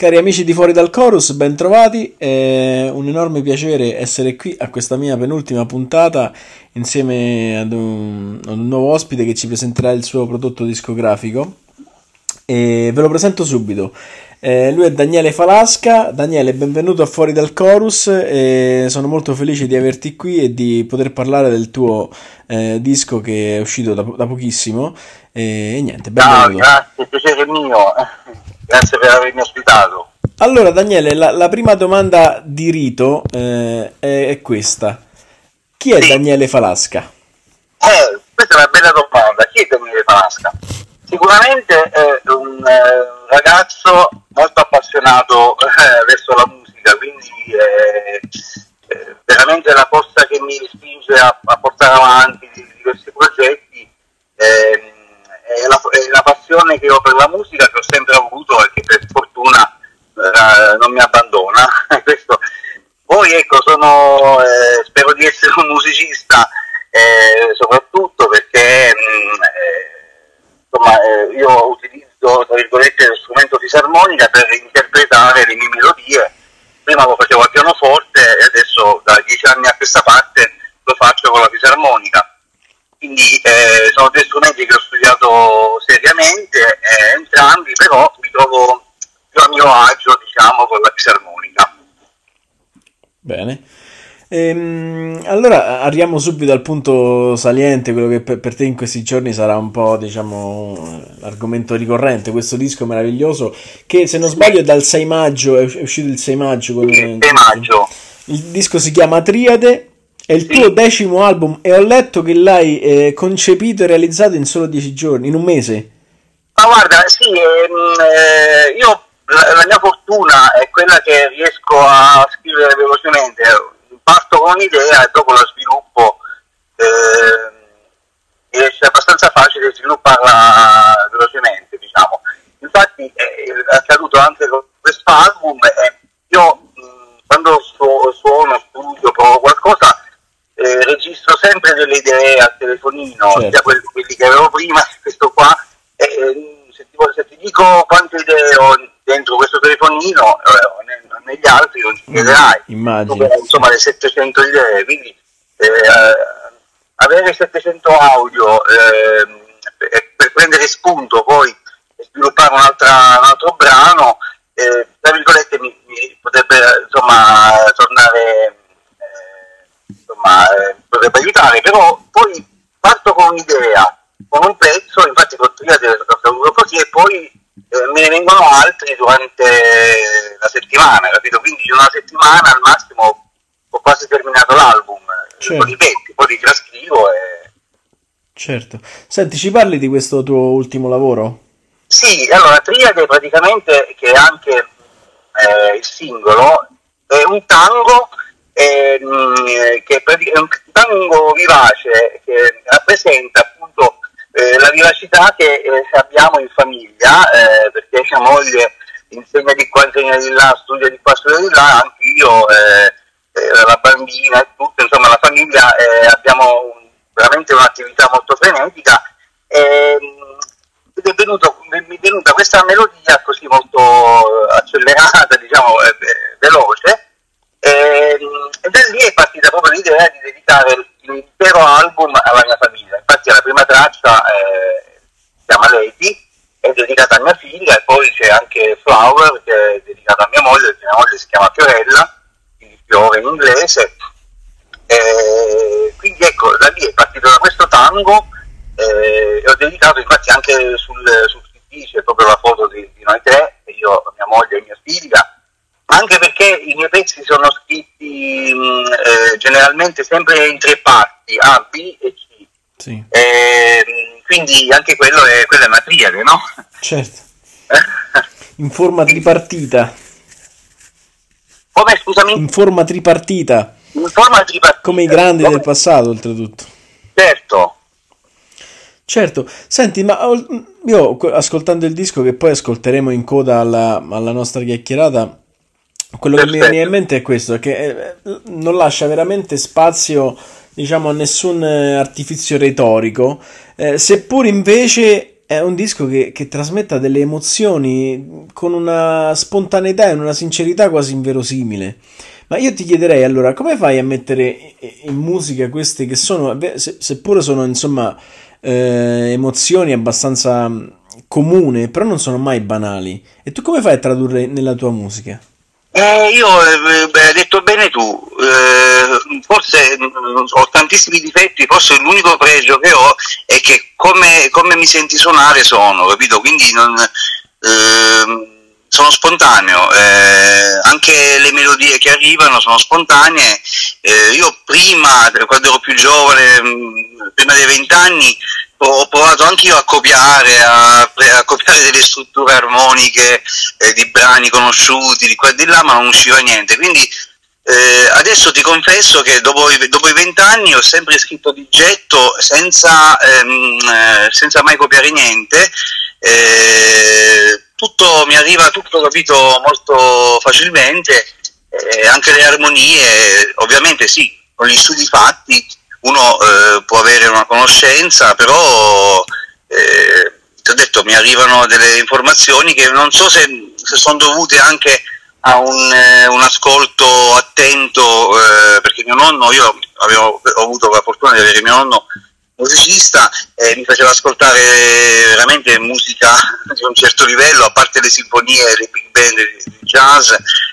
Cari amici di Fuori dal Chorus, bentrovati. È un enorme piacere essere qui a questa mia penultima puntata insieme ad un, ad un nuovo ospite che ci presenterà il suo prodotto discografico. E ve lo presento subito. Eh, lui è Daniele Falasca. Daniele, benvenuto a Fuori dal Chorus. E sono molto felice di averti qui e di poter parlare del tuo eh, disco che è uscito da, da pochissimo. E, niente, benvenuto. Ciao, grazie, piacere mio. Grazie per avermi ospitato. Allora, Daniele, la, la prima domanda di rito eh, è, è, questa: Chi è Sì. Daniele Falasca? Eh, questa è una bella domanda. Chi è Daniele Falasca? Sicuramente è un eh, ragazzo molto appassionato eh, verso la musica, quindi eh, eh, veramente la forza che mi spinge a, a portare avanti diversi progetti passione che ho per la musica che ho sempre avuto e che per fortuna eh, non mi abbandona. Poi ecco, sono, eh, spero di essere un musicista eh, soprattutto perché mh, eh, insomma, eh, io utilizzo lo strumento fisarmonica per interpretare le mie melodie. Prima lo facevo al pianoforte e adesso da dieci anni a questa parte lo faccio con la fisarmonica. Quindi eh, sono due strumenti che ho studiato seriamente, eh, entrambi, però mi trovo più a mio agio, diciamo, con la fisarmonica. Bene. Ehm, allora arriviamo subito al punto saliente, quello che per, per te in questi giorni sarà un po', diciamo, l'argomento ricorrente, questo disco meraviglioso che se non sbaglio è dal 6 maggio, è uscito il 6 maggio. Con, 6 maggio. Il disco si chiama Triade, è il tuo decimo album e ho letto che l'hai eh, concepito e realizzato in solo 10 giorni, in un mese. Ma guarda, sì, ehm, eh, io la, la mia fortuna è quella che riesco a scrivere velocemente, parto con un'idea e dopo la sviluppo, ehm, riesce abbastanza facile svilupparla velocemente, diciamo. Infatti eh, è accaduto anche con questo album e io mh, quando su- suono, studio, provo qualcosa, eh, registro sempre delle idee al telefonino, Certo. sia quelli, quelli che avevo prima, questo qua, e, eh, se, ti, se ti dico quante idee ho dentro questo telefonino, eh, ne- negli altri non ci chiederai. Immagino. Come, insomma le 700 idee, quindi eh, avere 700 audio per, prendere spunto poi e sviluppare un'altra, un altro brano, eh, tra virgolette mi, mi potrebbe insomma tornare, eh, insomma eh, potrebbe aiutare, però poi parto con un'idea, con un pezzo, infatti con Triade ho saluto così e poi eh, me ne vengono altri durante la settimana, capito? Quindi in una settimana al massimo ho quasi terminato l'album, Certo. poi ripeto, poi li trascrivo e... Certo. Senti, ci parli di questo tuo ultimo lavoro? Sì, allora Triade praticamente, che è anche eh, il singolo, è un tango ehm, che è un tango vivace che rappresenta appunto eh, la vivacità che eh, abbiamo in famiglia, eh, perché mia moglie insegna di qua, insegna di là, studia di qua, studia di là, anch'io, eh, eh, la bambina e tutto, insomma la famiglia eh, abbiamo un- veramente un'attività molto frenetica. Ehm, ed è, venuto, è venuta questa melodia così molto accelerata, diciamo, veloce, e da lì è partita proprio l'idea di dedicare l'intero album alla mia famiglia. Infatti la prima traccia eh, si chiama Lady, è dedicata a mia figlia, e poi c'è anche Flower, che è dedicata a mia moglie, mia moglie si chiama Fiorella, quindi piove in inglese. Eh, quindi ecco, da lì è partito da questo tango eh, e ho dedicato infatti anche sul, sul CD c'è proprio la foto di, di noi tre, e io, mia moglie e mia figlia, anche perché i miei pezzi sono scritti mh, eh, generalmente sempre in tre parti, A, B e C. Sì, Eh, quindi anche quello è, quello è una triade, no? certo. In forma tripartita. Come scusami? In forma tripartita. in forma tripartita. Come i grandi del passato, oltretutto. Certo. Certo, senti, ma io ascoltando il disco che poi ascolteremo in coda alla, alla nostra chiacchierata, quello Perfetto. che mi viene in mente è questo, che eh, non lascia veramente spazio, diciamo, a nessun eh, artifizio retorico, eh, seppur invece è un disco che, che, trasmetta delle emozioni con una spontaneità e una sincerità quasi inverosimile. Ma io ti chiederei allora, come fai a mettere in musica queste che sono, seppure sono insomma eh, emozioni abbastanza mm, comuni, però non sono mai banali. E tu come fai a tradurre nella tua musica? Eh, io eh, beh, hai detto bene tu, eh, forse mm, ho tantissimi difetti, forse l'unico pregio che ho è che come, come mi senti suonare sono, capito? Quindi non, eh, sono spontaneo, eh, anche le melodie che arrivano sono spontanee. Eh, io prima, quando ero più giovane, mm, prima dei vent'anni, ho provato anche io a copiare, a, a copiare delle strutture armoniche eh, di brani conosciuti di qua e di là, ma non usciva niente. Quindi eh, adesso ti confesso che dopo, dopo i vent'anni ho sempre scritto di getto senza, ehm, eh, senza mai copiare niente. Eh, tutto mi arriva tutto capito molto facilmente, eh, anche le armonie, ovviamente sì, con gli studi fatti uno eh, può avere una conoscenza, però eh, ti ho detto mi arrivano delle informazioni che non so se, se sono dovute anche a un, eh, un ascolto attento, eh, perché mio nonno, io avevo, ho avuto la fortuna di avere mio nonno musicista e mi faceva ascoltare veramente musica di un certo livello, a parte le sinfonie le big band di jazz,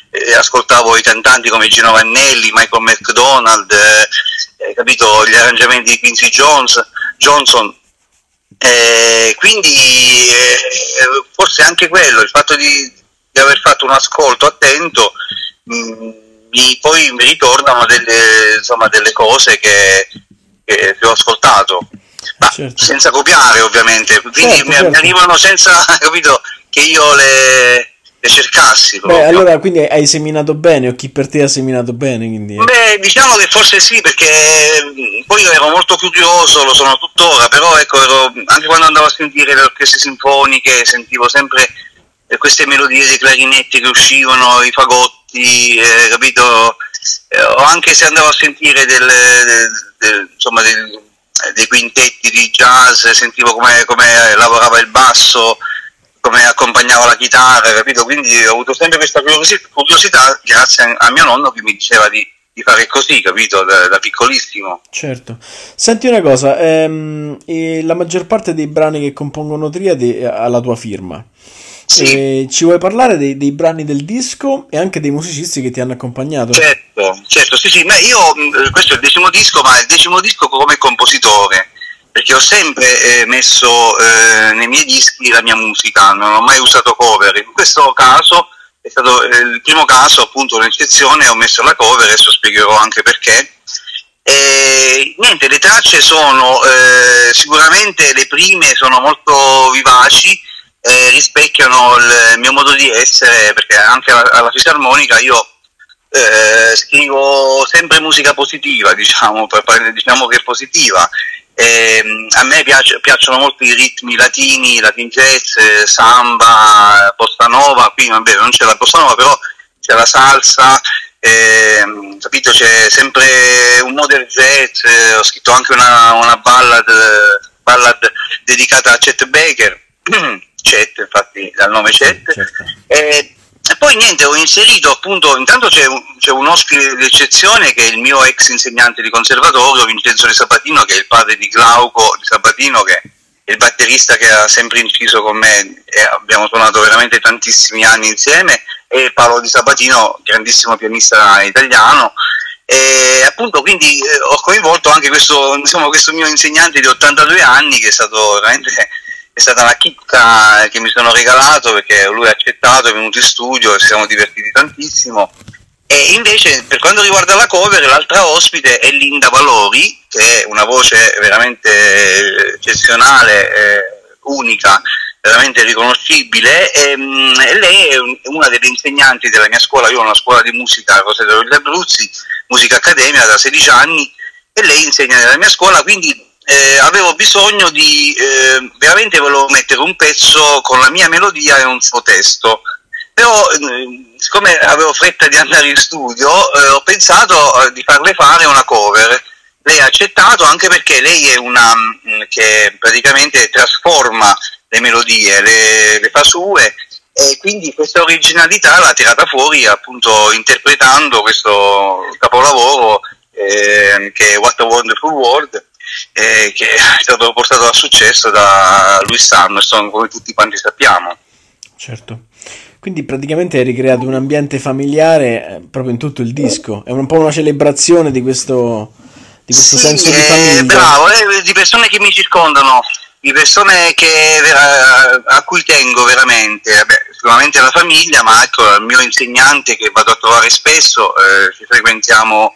eh, ascoltavo i cantanti come Gino Vannelli, Michael McDonald, eh, eh, capito, gli arrangiamenti di Quincy Jones, Johnson. Eh, quindi eh, forse anche quello, il fatto di, di aver fatto un ascolto attento, mh, mm, mi, poi mi ritornano delle, insomma, delle cose che, che, che ho ascoltato. Ma certo. senza copiare ovviamente, quindi certo, mi, certo. mi, arrivano senza capito, che io le, le cercassi. Beh, allora quindi hai seminato bene o chi per te ha seminato bene? Quindi... Beh, diciamo che forse sì, perché poi io ero molto curioso, lo sono tuttora, però ecco, ero, anche quando andavo a sentire le orchestre sinfoniche sentivo sempre eh, queste melodie dei clarinetti che uscivano, i fagotti, eh, capito? Eh, o anche se andavo a sentire del, del, del, insomma, dei quintetti di jazz, sentivo come, come lavorava il basso, come accompagnavo la chitarra, capito? Quindi ho avuto sempre questa curiosità grazie a mio nonno che mi diceva di, di fare così, capito? Da, da, piccolissimo. Certo. Senti una cosa, ehm, la maggior parte dei brani che compongono Triadi ha la tua firma. Sì. Eh, ci vuoi parlare dei, dei, brani del disco e anche dei musicisti che ti hanno accompagnato? Certo, certo, sì, sì. Beh, io, questo è il decimo disco, ma è il decimo disco come compositore perché ho sempre eh, messo eh, nei miei dischi la mia musica, non ho mai usato cover. In questo caso è stato eh, il primo caso, appunto, un'eccezione, ho messo la cover, adesso spiegherò anche perché. E, niente, le tracce sono eh, sicuramente le prime sono molto vivaci, eh, rispecchiano il mio modo di essere, perché anche alla, alla fisarmonica io eh, scrivo sempre musica positiva, diciamo, per, diciamo che è positiva eh, a me piace, piacciono molto i ritmi latini, latin jazz, samba, bossa nova, qui vabbè, non c'è la bossa nova, però c'è la salsa, eh, capito? C'è sempre un modern jazz, ho scritto anche una, una ballad, ballad, dedicata a Chet Baker, Chet, infatti dal nome Chet, certo. eh, e poi niente, ho inserito appunto, intanto c'è un, c'è un ospite d'eccezione che è il mio ex insegnante di conservatorio, Vincenzo Di Sabatino, che è il padre di Glauco Di Sabatino, che è il batterista che ha sempre inciso con me e abbiamo suonato veramente tantissimi anni insieme, e Paolo Di Sabatino, grandissimo pianista italiano. E appunto quindi eh, ho coinvolto anche questo, diciamo, questo mio insegnante di 82 anni che è stato veramente è stata una chicca che mi sono regalato perché lui ha accettato, è venuto in studio ci siamo divertiti tantissimo. E invece per quanto riguarda la cover, l'altra ospite è Linda Valori, che è una voce veramente eccezionale, eh, unica, veramente riconoscibile. E, mh, lei è una delle insegnanti della mia scuola, io ho una scuola di musica a Roseto degli Abruzzi, musica accademica da 16 anni e lei insegna nella mia scuola, quindi eh, avevo bisogno di eh, veramente volevo mettere un pezzo con la mia melodia e un suo testo. Però eh, siccome avevo fretta di andare in studio, eh, ho pensato eh, di farle fare una cover. Lei ha accettato anche perché lei è una mh, che praticamente trasforma le melodie, le, le fa sue e quindi questa originalità l'ha tirata fuori appunto interpretando questo capolavoro eh, che è What a Wonderful World eh, che è stato portato a successo da Louis Armstrong come tutti quanti sappiamo. Certo. Quindi praticamente hai ricreato un ambiente familiare eh, proprio in tutto il disco. È un po' una celebrazione di questo, di questo sì, senso di eh, famiglia. bravo, eh, di persone che mi circondano di persone che, a cui tengo veramente, Vabbè, sicuramente la famiglia, ma ecco il mio insegnante che vado a trovare spesso, eh, ci frequentiamo,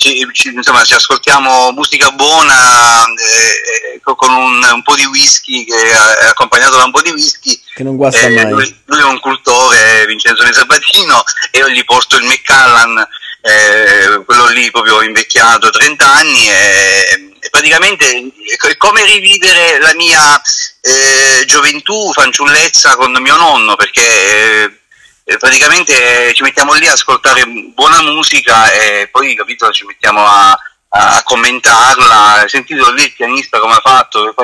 ci, ci, insomma ci ascoltiamo musica buona eh, ecco, con un, un, po' di whisky, che è accompagnato da un po' di whisky. Che non guasta eh, mai. Lui, lui, è un cultore, Vincenzo Di Sabatino, e io gli porto il Macallan, eh, quello lì proprio invecchiato, 30 anni, e praticamente è come rivivere la mia eh, gioventù, fanciullezza con mio nonno, perché eh, praticamente ci mettiamo lì a ascoltare buona musica e poi capito, ci mettiamo a, a commentarla, sentito lì il pianista come ha fatto,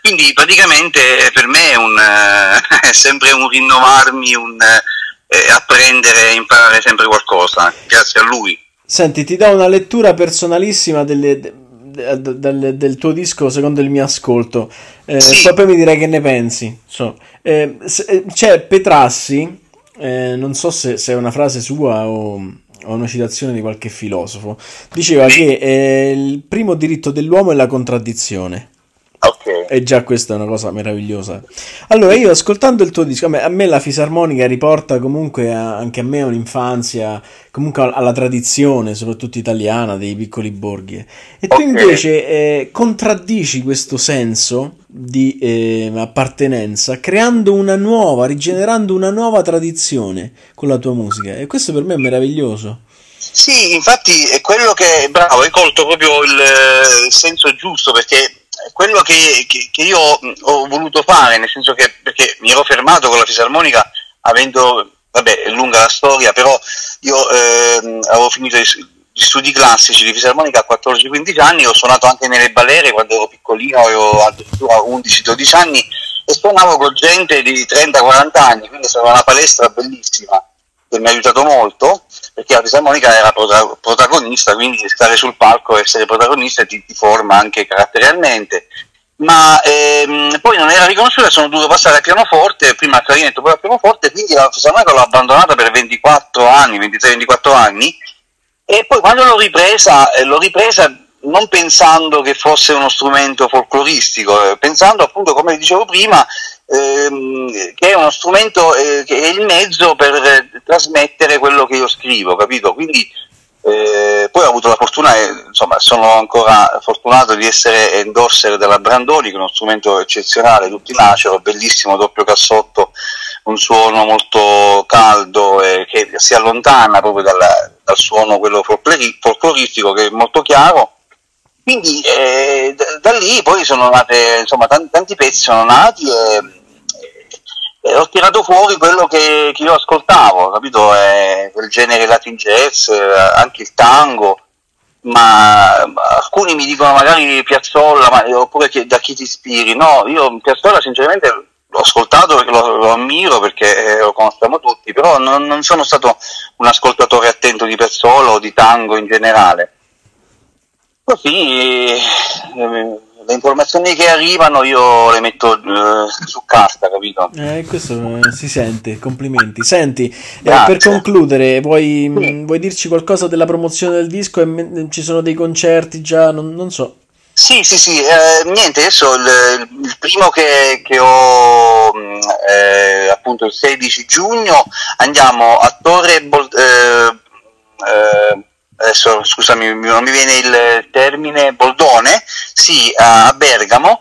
quindi praticamente per me è, un, è sempre un rinnovarmi, un eh, apprendere, imparare sempre qualcosa, grazie a lui. Senti, ti do una lettura personalissima delle, del, del, tuo disco secondo il mio ascolto. Eh, sì. Poi mi direi che ne pensi. So. Eh, eh, c'è Petrassi, eh, non so se, se, è una frase sua o, o, una citazione di qualche filosofo, diceva che eh, il primo diritto dell'uomo è la contraddizione. Okay. E già questa è una cosa meravigliosa. Allora, io ascoltando il tuo disco, a me la fisarmonica riporta comunque a, anche a me un'infanzia, comunque alla tradizione, soprattutto italiana, dei piccoli borghi. E tu okay. invece eh, contraddici questo senso di eh, appartenenza creando una nuova, rigenerando una nuova tradizione con la tua musica. E questo per me è meraviglioso. Sì, infatti è quello che, bravo, hai colto proprio il, il senso giusto perché quello che, che, che, io ho voluto fare, nel senso che perché mi ero fermato con la fisarmonica avendo, vabbè, è lunga la storia, però io eh, avevo finito gli, studi classici di fisarmonica a 14-15 anni, ho suonato anche nelle balere quando ero piccolino, avevo addirittura 11-12 anni e suonavo con gente di 30-40 anni, quindi sono una palestra bellissima che mi ha aiutato molto perché la fisarmonica era protagonista, quindi stare sul palco, essere protagonista ti, ti forma anche caratterialmente. Ma ehm, poi non era riconosciuta, sono dovuto passare al pianoforte, prima al clarinetto, poi al pianoforte, quindi la fisarmonica l'ho abbandonata per 24 anni, 23-24 anni, e poi quando l'ho ripresa, eh, l'ho ripresa non pensando che fosse uno strumento folcloristico, eh, pensando appunto, come dicevo prima, ehm, che è uno strumento eh, che è il mezzo per trasmettere quello che io scrivo, capito? Quindi eh, poi ho avuto la fortuna, e, insomma, sono ancora fortunato di essere endorser della Brandoni, che è uno strumento eccezionale, tutti nacero, bellissimo doppio cassotto, un suono molto caldo e che si allontana proprio dalla, dal suono quello folcloristico che è molto chiaro quindi eh, da, da, lì poi sono nate, insomma, tanti, tanti pezzi sono nati e, e, ho tirato fuori quello che, che io ascoltavo, capito? Eh, quel genere latin jazz, eh, anche il tango, ma, alcuni mi dicono magari Piazzolla, ma, oppure che, da chi ti ispiri? No, io Piazzolla sinceramente l'ho ascoltato perché lo, lo ammiro, perché eh, lo conosciamo tutti, però non, non sono stato un ascoltatore attento di Piazzolla o di tango in generale Così eh, le informazioni che arrivano io le metto eh, su carta, capito? Eh, questo eh, si sente, complimenti. Senti, eh, per concludere, vuoi, sì. Mm, vuoi, dirci qualcosa della promozione del disco? ci sono dei concerti già, non, non so. Sì, sì, sì, eh, niente, adesso il, il primo che, che ho mm, eh, appunto il 16 giugno andiamo a Torre Bol- adesso scusami non mi viene il termine, Boldone, sì, a Bergamo,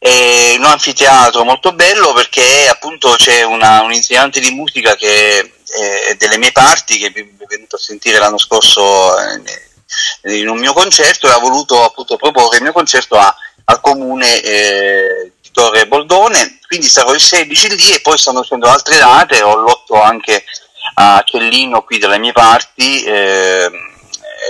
in un anfiteatro molto bello perché appunto c'è una, un insegnante di musica che e delle mie parti che è venuto a sentire l'anno scorso eh, in un mio concerto e ha voluto appunto proporre il mio concerto a, al comune eh, di Torre Boldone, quindi sarò il 16 lì e poi stanno uscendo altre date, ho l'otto anche a Cellino qui dalle mie parti. Eh,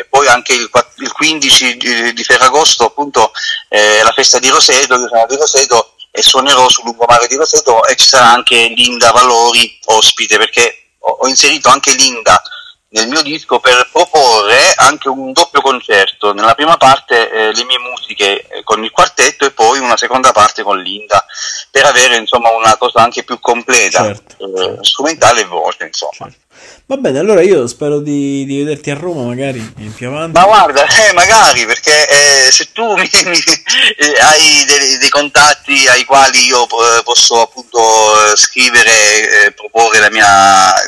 e poi anche il, il 15 di, di, Ferragosto appunto eh, la festa di Roseto, io sono di Roseto e suonerò sul lungomare di Roseto e ci sarà anche Linda Valori ospite perché ho, ho inserito anche Linda nel mio disco per proporre anche un doppio concerto, nella prima parte eh, le mie musiche eh, con il quartetto e poi una seconda parte con Linda, per avere insomma una cosa anche più completa, certo, eh, certo. strumentale e voce insomma. Certo. Va bene, allora io spero di, di, vederti a Roma magari più avanti. Ma guarda, eh, magari, perché eh, se tu mi, mi, eh, hai dei, dei, contatti ai quali io eh, posso appunto eh, scrivere, eh, proporre la mia,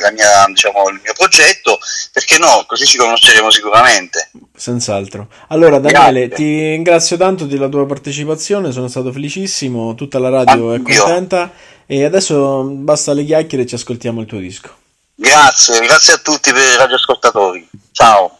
la mia, diciamo, il mio progetto, perché no? Così ci conosceremo sicuramente. Senz'altro. Allora Daniele, Grazie. ti ringrazio tanto della tua partecipazione, sono stato felicissimo, tutta la radio Anch'io. è contenta e adesso basta le chiacchiere e ci ascoltiamo il tuo disco. Grazie, grazie a tutti per i radioascoltatori. Ciao.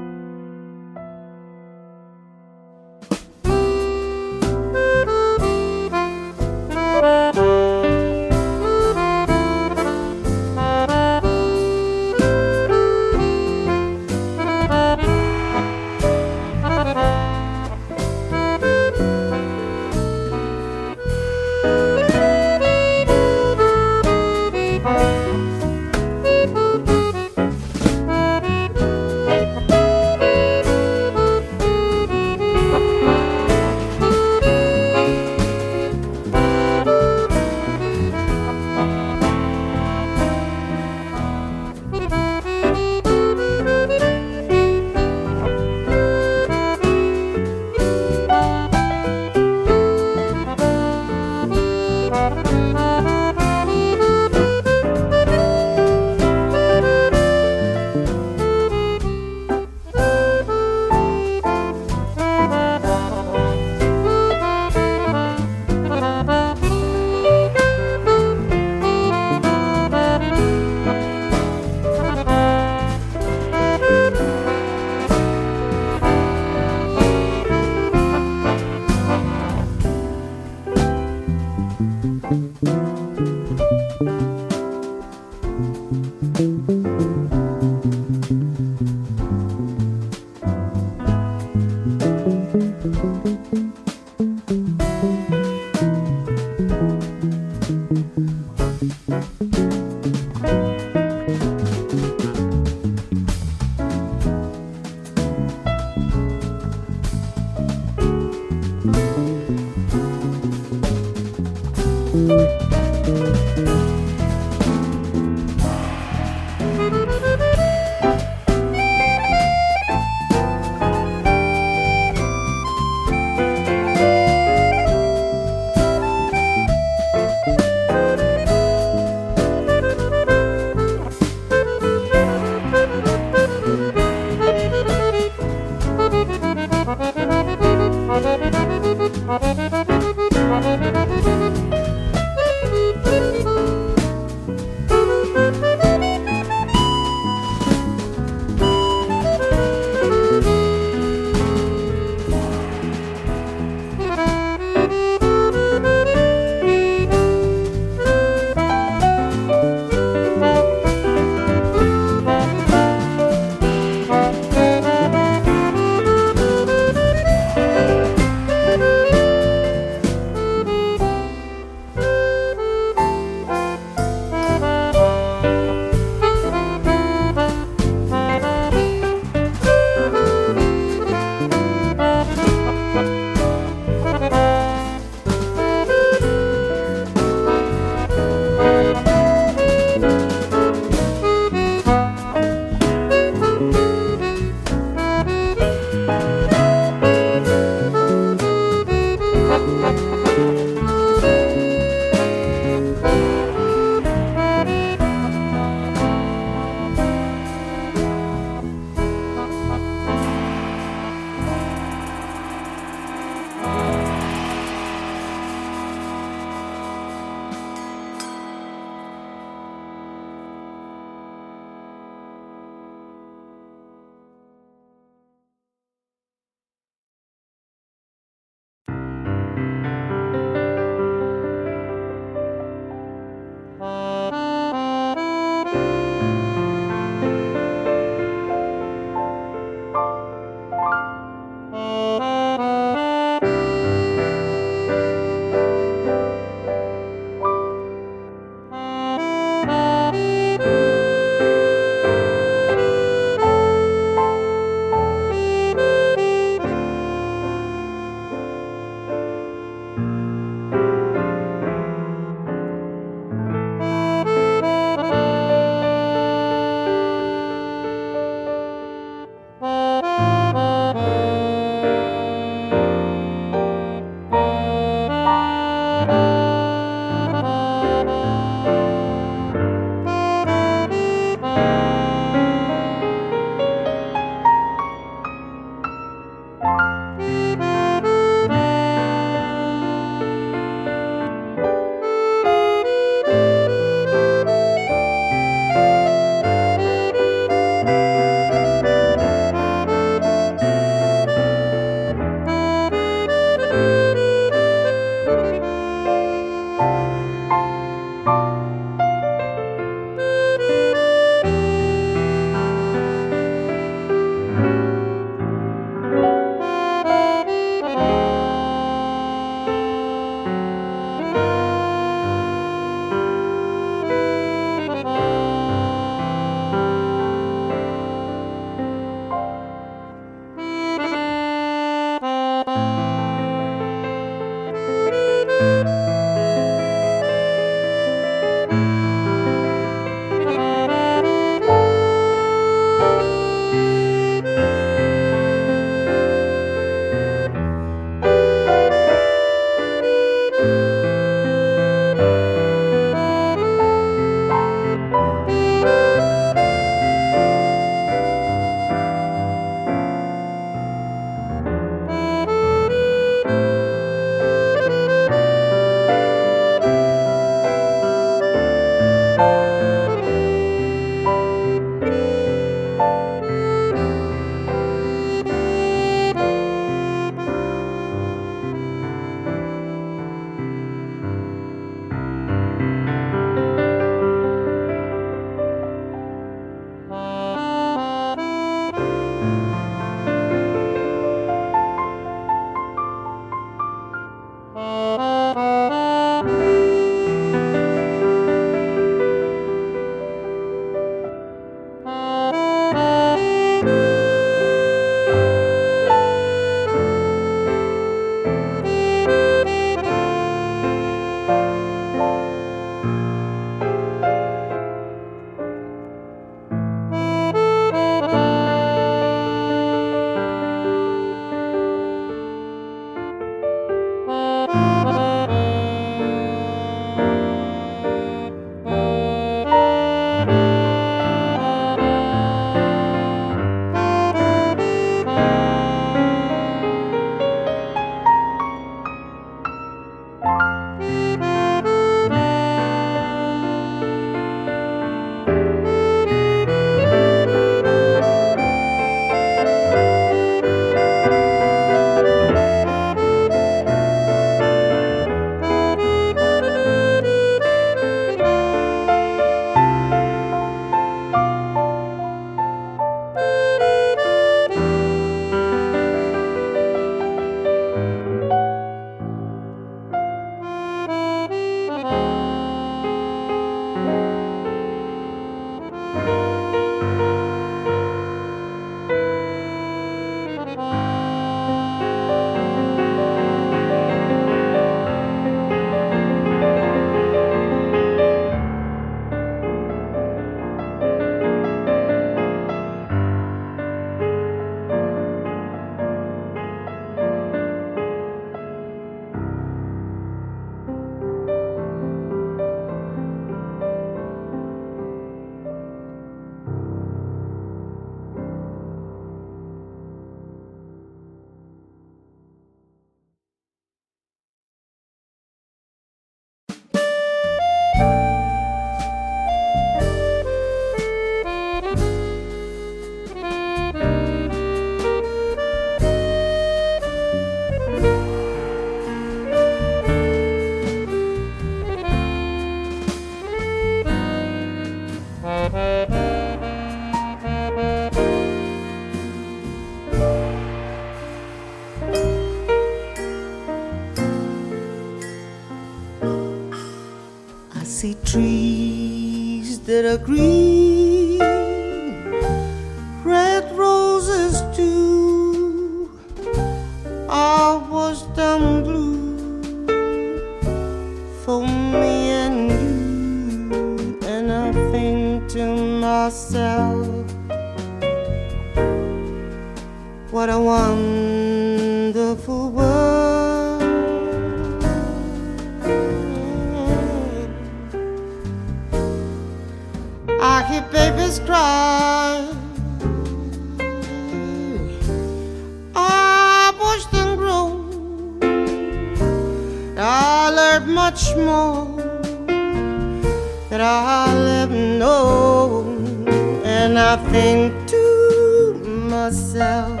I think to myself,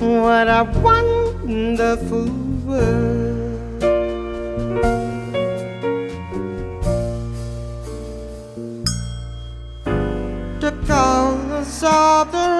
what a wonderful world. The colors of the